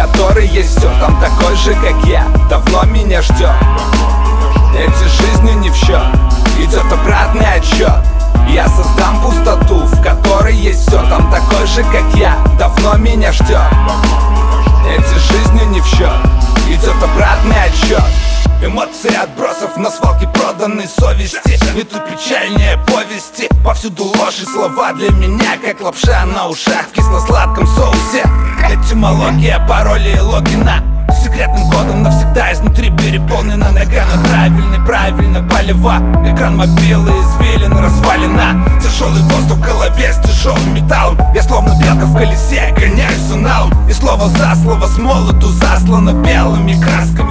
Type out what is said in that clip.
которой есть все Там такой же, как я, давно меня ждет Эти жизни не в счет, идет обратный отчет я создам пустоту, в которой есть все Там такой же, как я, давно меня ждет Эти жизни не в счет, идет обратный отчет Эмоции отбросов на свалке проданной совести. И тут печальнее повести. Повсюду ложь и слова для меня Как лапша на ушах в кисло-сладком соусе Этимология пароли логина. Секретным кодом навсегда изнутри переполнена Нагана правильный, правильно полева Экран мобилы извилин развалина. Тяжелый воздух в голове с тяжелым металлом. Я словно белка в колесе, гоняюсь уналом И слово за слово с молоту заслано белыми красками